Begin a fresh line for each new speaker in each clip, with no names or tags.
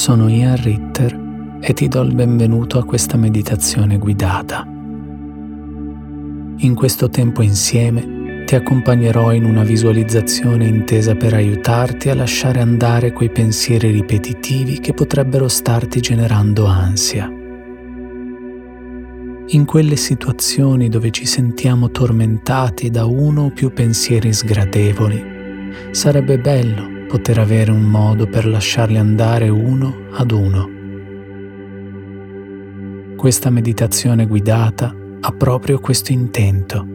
sono Ian Ritter e ti do il benvenuto a questa meditazione guidata. In questo tempo insieme ti accompagnerò in una visualizzazione intesa per aiutarti a lasciare andare quei pensieri ripetitivi che potrebbero starti generando ansia. In quelle situazioni dove ci sentiamo tormentati da uno o più pensieri sgradevoli, sarebbe bello poter avere un modo per lasciarli andare uno ad uno. Questa meditazione guidata ha proprio questo intento,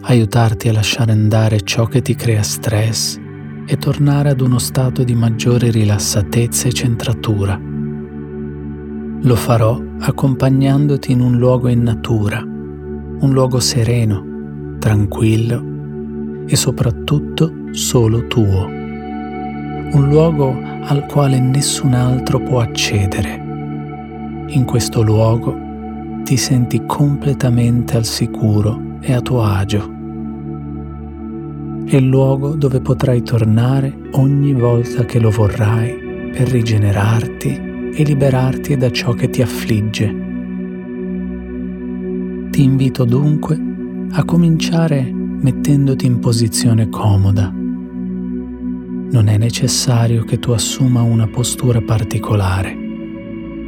aiutarti a lasciare andare ciò che ti crea stress e tornare ad uno stato di maggiore rilassatezza e centratura. Lo farò accompagnandoti in un luogo in natura, un luogo sereno, tranquillo e soprattutto solo tuo un luogo al quale nessun altro può accedere. In questo luogo ti senti completamente al sicuro e a tuo agio. È il luogo dove potrai tornare ogni volta che lo vorrai per rigenerarti e liberarti da ciò che ti affligge. Ti invito dunque a cominciare mettendoti in posizione comoda non è necessario che tu assuma una postura particolare.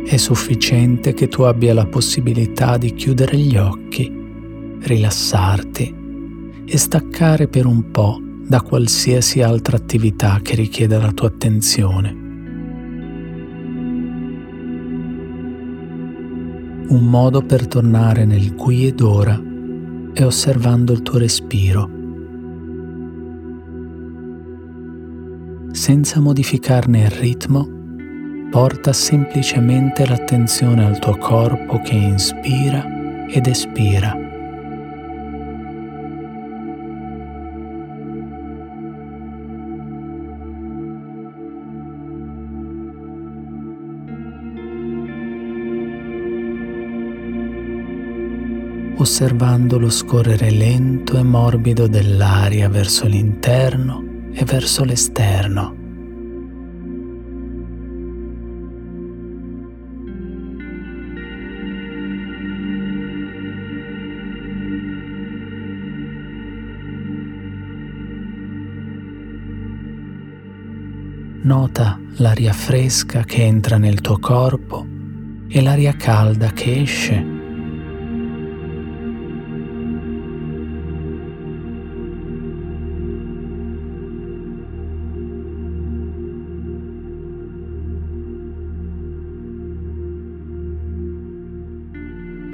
È sufficiente che tu abbia la possibilità di chiudere gli occhi, rilassarti e staccare per un po' da qualsiasi altra attività che richieda la tua attenzione. Un modo per tornare nel qui ed ora è osservando il tuo respiro senza modificarne il ritmo, porta semplicemente l'attenzione al tuo corpo che inspira ed espira. osservando lo scorrere lento e morbido dell'aria verso l'interno e verso l'esterno. Nota l'aria fresca che entra nel tuo corpo e l'aria calda che esce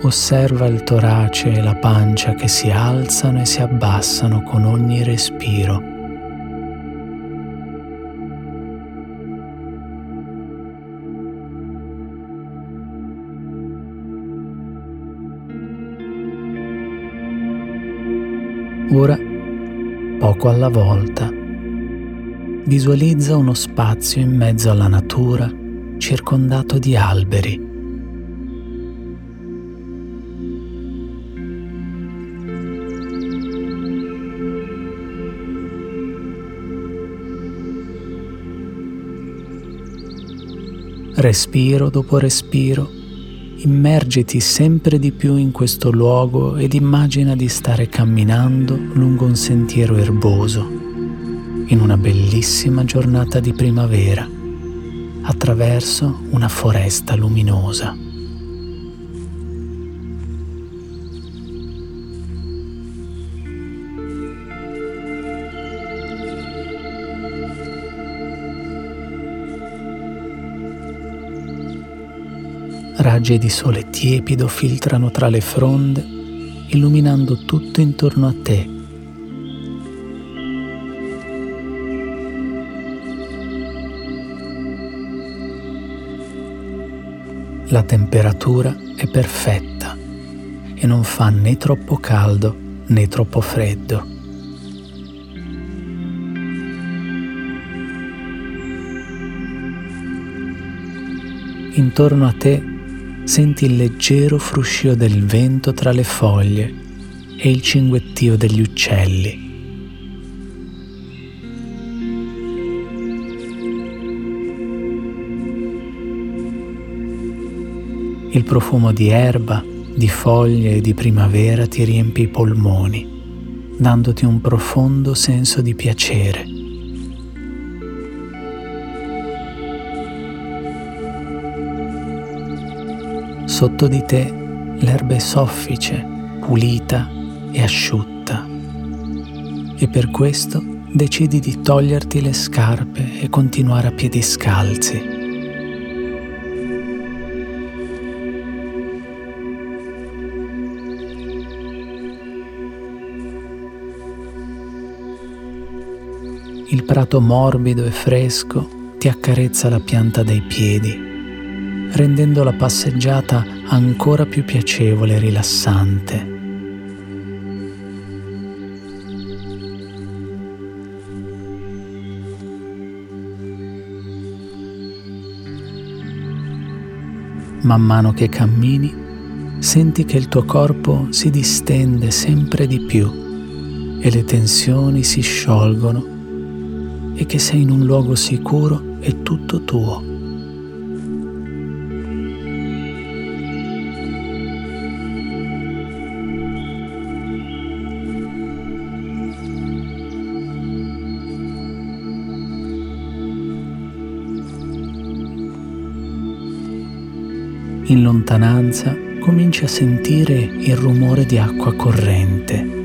Osserva il torace e la pancia che si alzano e si abbassano con ogni respiro. Ora, poco alla volta, visualizza uno spazio in mezzo alla natura circondato di alberi respiro dopo respiro, immergiti sempre di più in questo luogo ed immagina di stare camminando lungo un sentiero erboso, in una bellissima giornata di primavera, attraverso una foresta luminosa. Raggi di sole tiepido filtrano tra le fronde, illuminando tutto intorno a te. La temperatura è perfetta e non fa né troppo caldo né troppo freddo. Intorno a te senti il leggero fruscio del vento tra le foglie e il cinguettio degli uccelli. Il profumo di erba, di foglie e di primavera ti riempie i polmoni, dandoti un profondo senso di piacere. Sotto di te l'erba è soffice, pulita e asciutta e per questo decidi di toglierti le scarpe e continuare a piedi scalzi. Il prato morbido e fresco ti accarezza la pianta dei piedi, rendendo la passeggiata ancora più piacevole e rilassante. Man mano che cammini, senti che il tuo corpo si distende sempre di più e le tensioni si sciolgono e che sei in un luogo sicuro e tutto tuo. In lontananza cominci a sentire il rumore di acqua corrente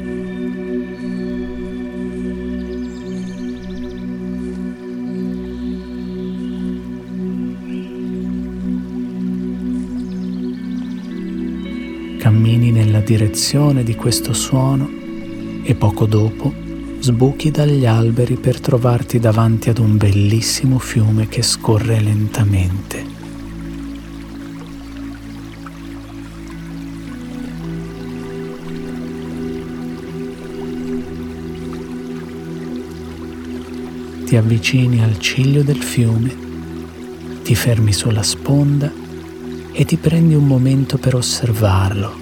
cammini nella direzione di questo suono e poco dopo sbuchi dagli alberi per trovarti davanti ad un bellissimo fiume che scorre lentamente. Ti avvicini al ciglio del fiume, ti fermi sulla sponda e ti prendi un momento per osservarlo.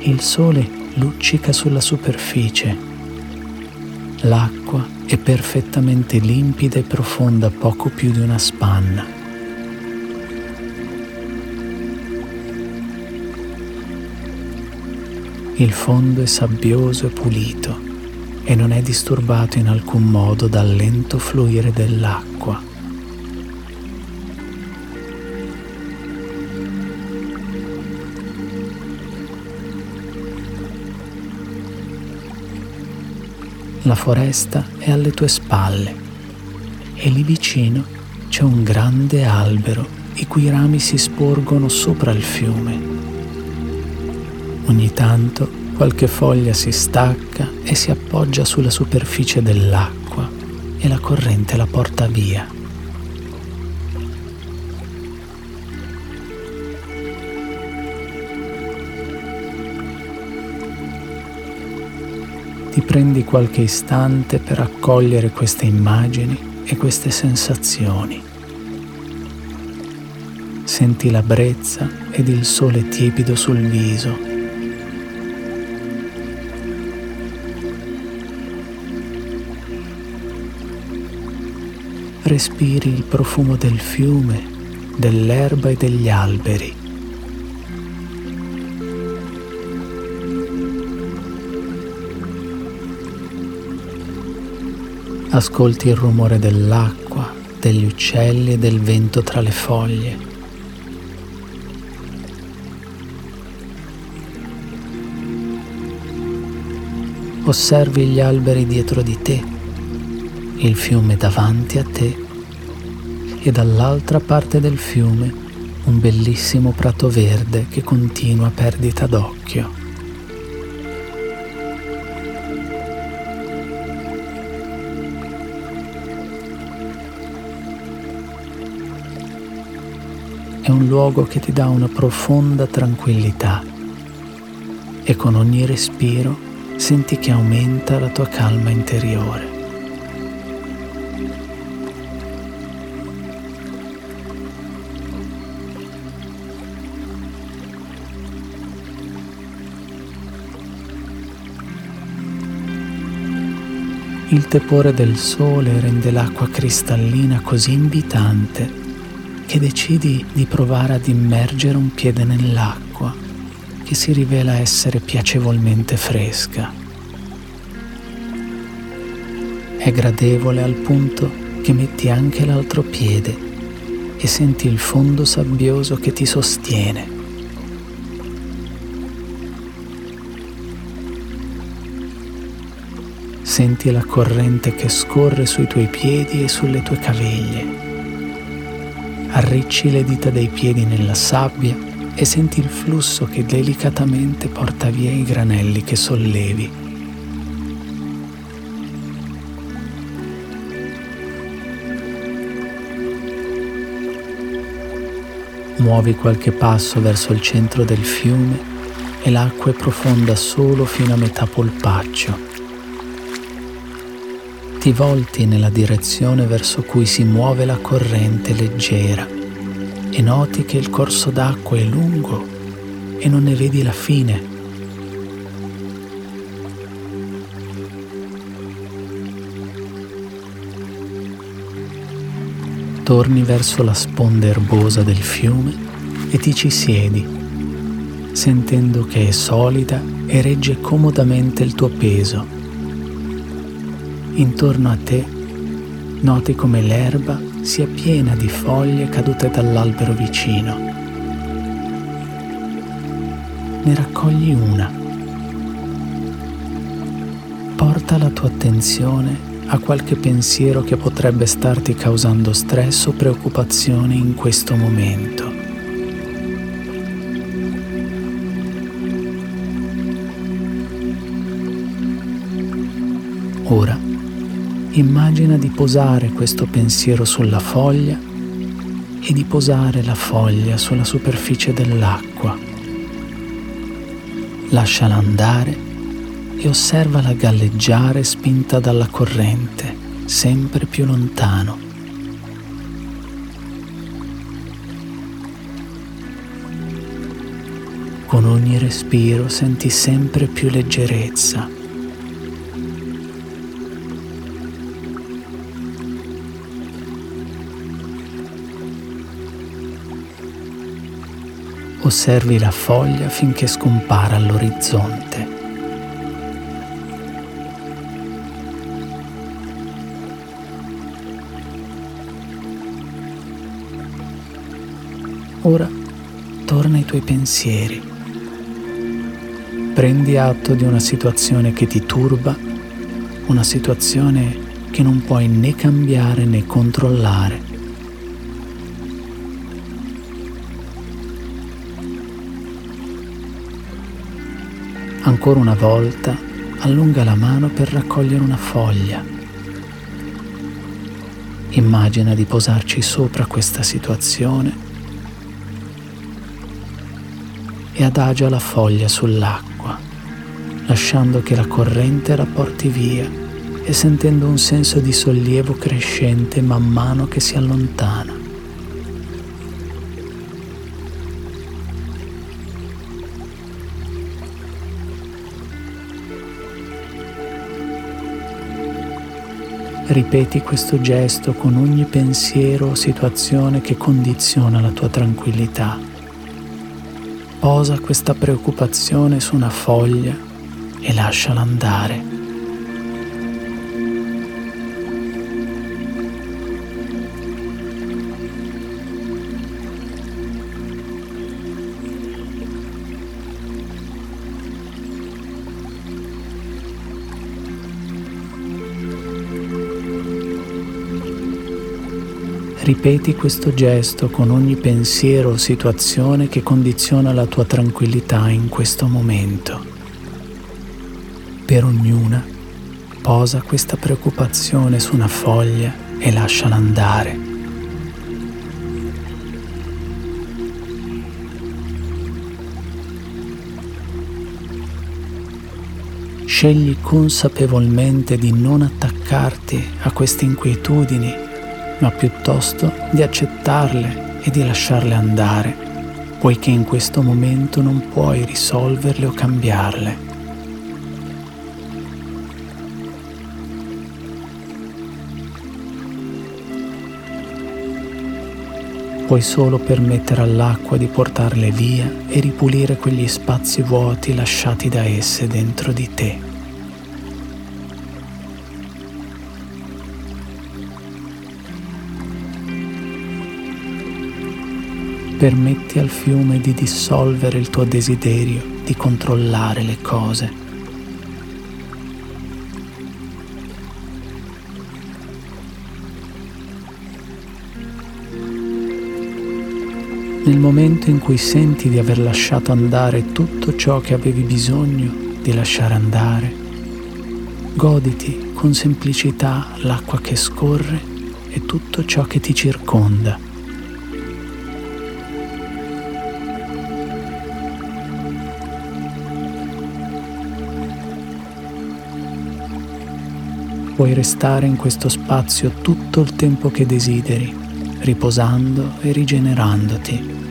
Il sole luccica sulla superficie. L'acqua è perfettamente limpida e profonda poco più di una spanna. Il fondo è sabbioso e pulito e non è disturbato in alcun modo dal lento fluire dell'acqua. La foresta è alle tue spalle e lì vicino c'è un grande albero i cui rami si sporgono sopra il fiume. Ogni tanto Qualche foglia si stacca e si appoggia sulla superficie dell'acqua e la corrente la porta via. Ti prendi qualche istante per accogliere queste immagini e queste sensazioni. Senti la brezza ed il sole tiepido sul viso respiri il profumo del fiume, dell'erba e degli alberi. Ascolti il rumore dell'acqua, degli uccelli e del vento tra le foglie. Osservi gli alberi dietro di te il fiume davanti a te e dall'altra parte del fiume un bellissimo prato verde che continua perdita d'occhio. È un luogo che ti dà una profonda tranquillità e con ogni respiro senti che aumenta la tua calma interiore. Il tepore del sole rende l'acqua cristallina così invitante che decidi di provare ad immergere un piede nell'acqua che si rivela essere piacevolmente fresca. È gradevole al punto che metti anche l'altro piede e senti il fondo sabbioso che ti sostiene. Senti la corrente che scorre sui tuoi piedi e sulle tue caviglie. Arricci le dita dei piedi nella sabbia e senti il flusso che delicatamente porta via i granelli che sollevi. Muovi qualche passo verso il centro del fiume e l'acqua è profonda solo fino a metà polpaccio ti volti nella direzione verso cui si muove la corrente leggera e noti che il corso d'acqua è lungo e non ne vedi la fine. Torni verso la sponda erbosa del fiume e ti ci siedi, sentendo che è solida e regge comodamente il tuo peso Intorno a te noti come l'erba sia piena di foglie cadute dall'albero vicino. Ne raccogli una. Porta la tua attenzione a qualche pensiero che potrebbe starti causando stress o preoccupazione in questo momento. Ora immagina di posare questo pensiero sulla foglia e di posare la foglia sulla superficie dell'acqua. Lasciala andare e osservala galleggiare spinta dalla corrente, sempre più lontano. Con ogni respiro senti sempre più leggerezza osservi la foglia finché scompara all'orizzonte. Ora torna ai tuoi pensieri. Prendi atto di una situazione che ti turba, una situazione che non puoi né cambiare né controllare Ancora una volta allunga la mano per raccogliere una foglia. Immagina di posarci sopra questa situazione e adagia la foglia sull'acqua, lasciando che la corrente la porti via e sentendo un senso di sollievo crescente man mano che si allontana. Ripeti questo gesto con ogni pensiero o situazione che condiziona la tua tranquillità. Posa questa preoccupazione su una foglia e lasciala andare. Ripeti questo gesto con ogni pensiero o situazione che condiziona la tua tranquillità in questo momento. Per ognuna posa questa preoccupazione su una foglia e lasciala andare. Scegli consapevolmente di non attaccarti a queste inquietudini ma piuttosto di accettarle e di lasciarle andare, poiché in questo momento non puoi risolverle o cambiarle. Puoi solo permettere all'acqua di portarle via e ripulire quegli spazi vuoti lasciati da esse dentro di te. Permetti al fiume di dissolvere il tuo desiderio di controllare le cose nel momento in cui senti di aver lasciato andare tutto ciò che avevi bisogno di lasciare andare, goditi con semplicità l'acqua che scorre e tutto ciò che ti circonda. Puoi restare in questo spazio tutto il tempo che desideri, riposando e rigenerandoti.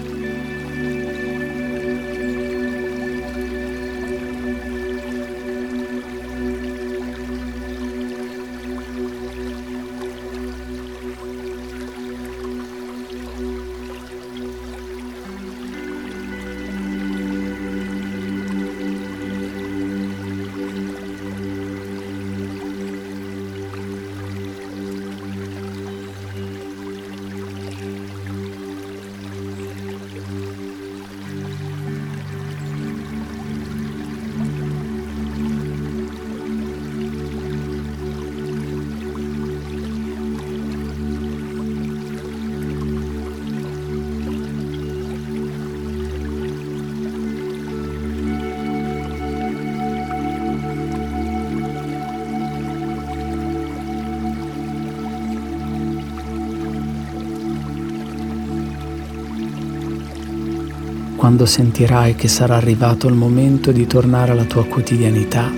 Quando sentirai che sarà arrivato il momento di tornare alla tua quotidianità,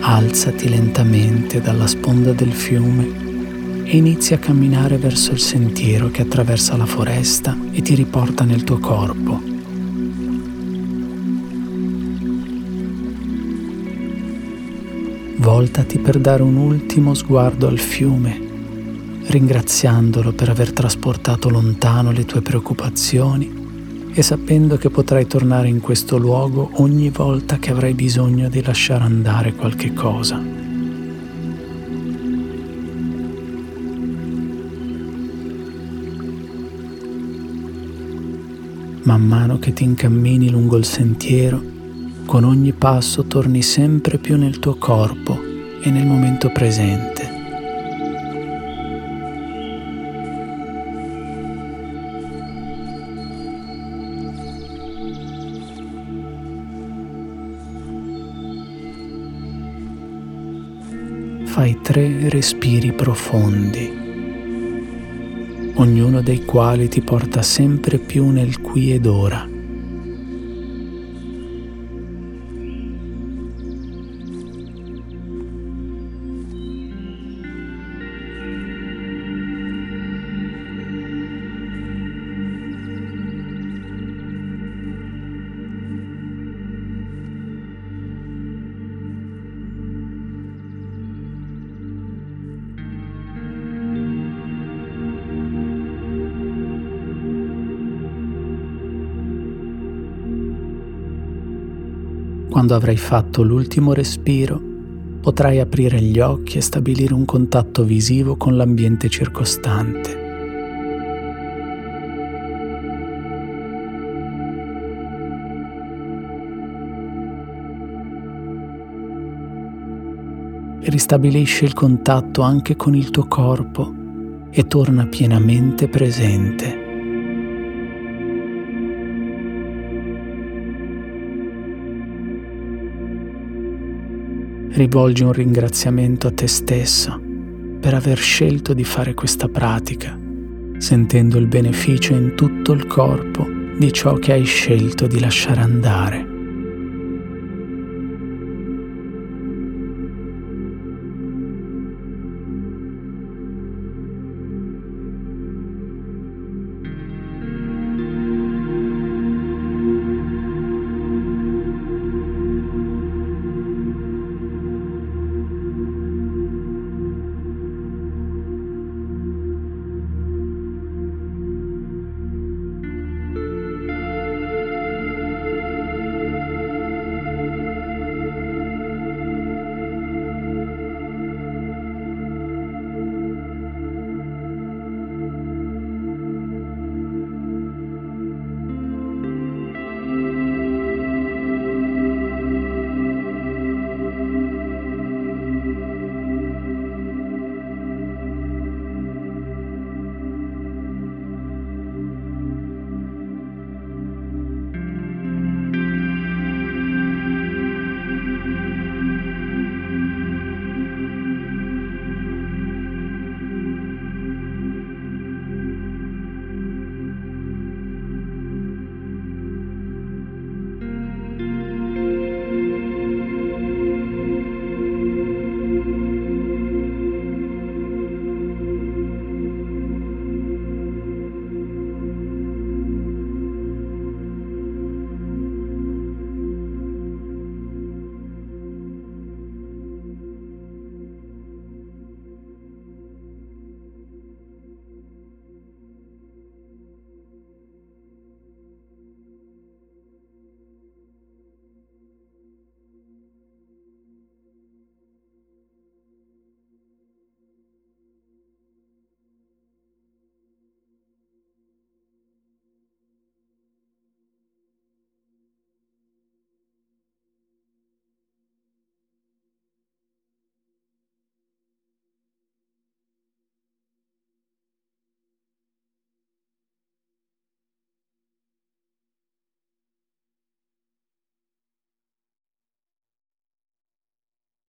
alzati lentamente dalla sponda del fiume e inizi a camminare verso il sentiero che attraversa la foresta e ti riporta nel tuo corpo. Voltati per dare un ultimo sguardo al fiume, ringraziandolo per aver trasportato lontano le tue preoccupazioni e sapendo che potrai tornare in questo luogo ogni volta che avrai bisogno di lasciare andare qualche cosa. Man mano che ti incammini lungo il sentiero, con ogni passo torni sempre più nel tuo corpo e nel momento presente. Tre respiri profondi, ognuno dei quali ti porta sempre più nel qui ed ora. Quando avrai fatto l'ultimo respiro, potrai aprire gli occhi e stabilire un contatto visivo con l'ambiente circostante. Ristabilisci il contatto anche con il tuo corpo e torna pienamente presente. Rivolgi un ringraziamento a te stesso per aver scelto di fare questa pratica, sentendo il beneficio in tutto il corpo di ciò che hai scelto di lasciare andare.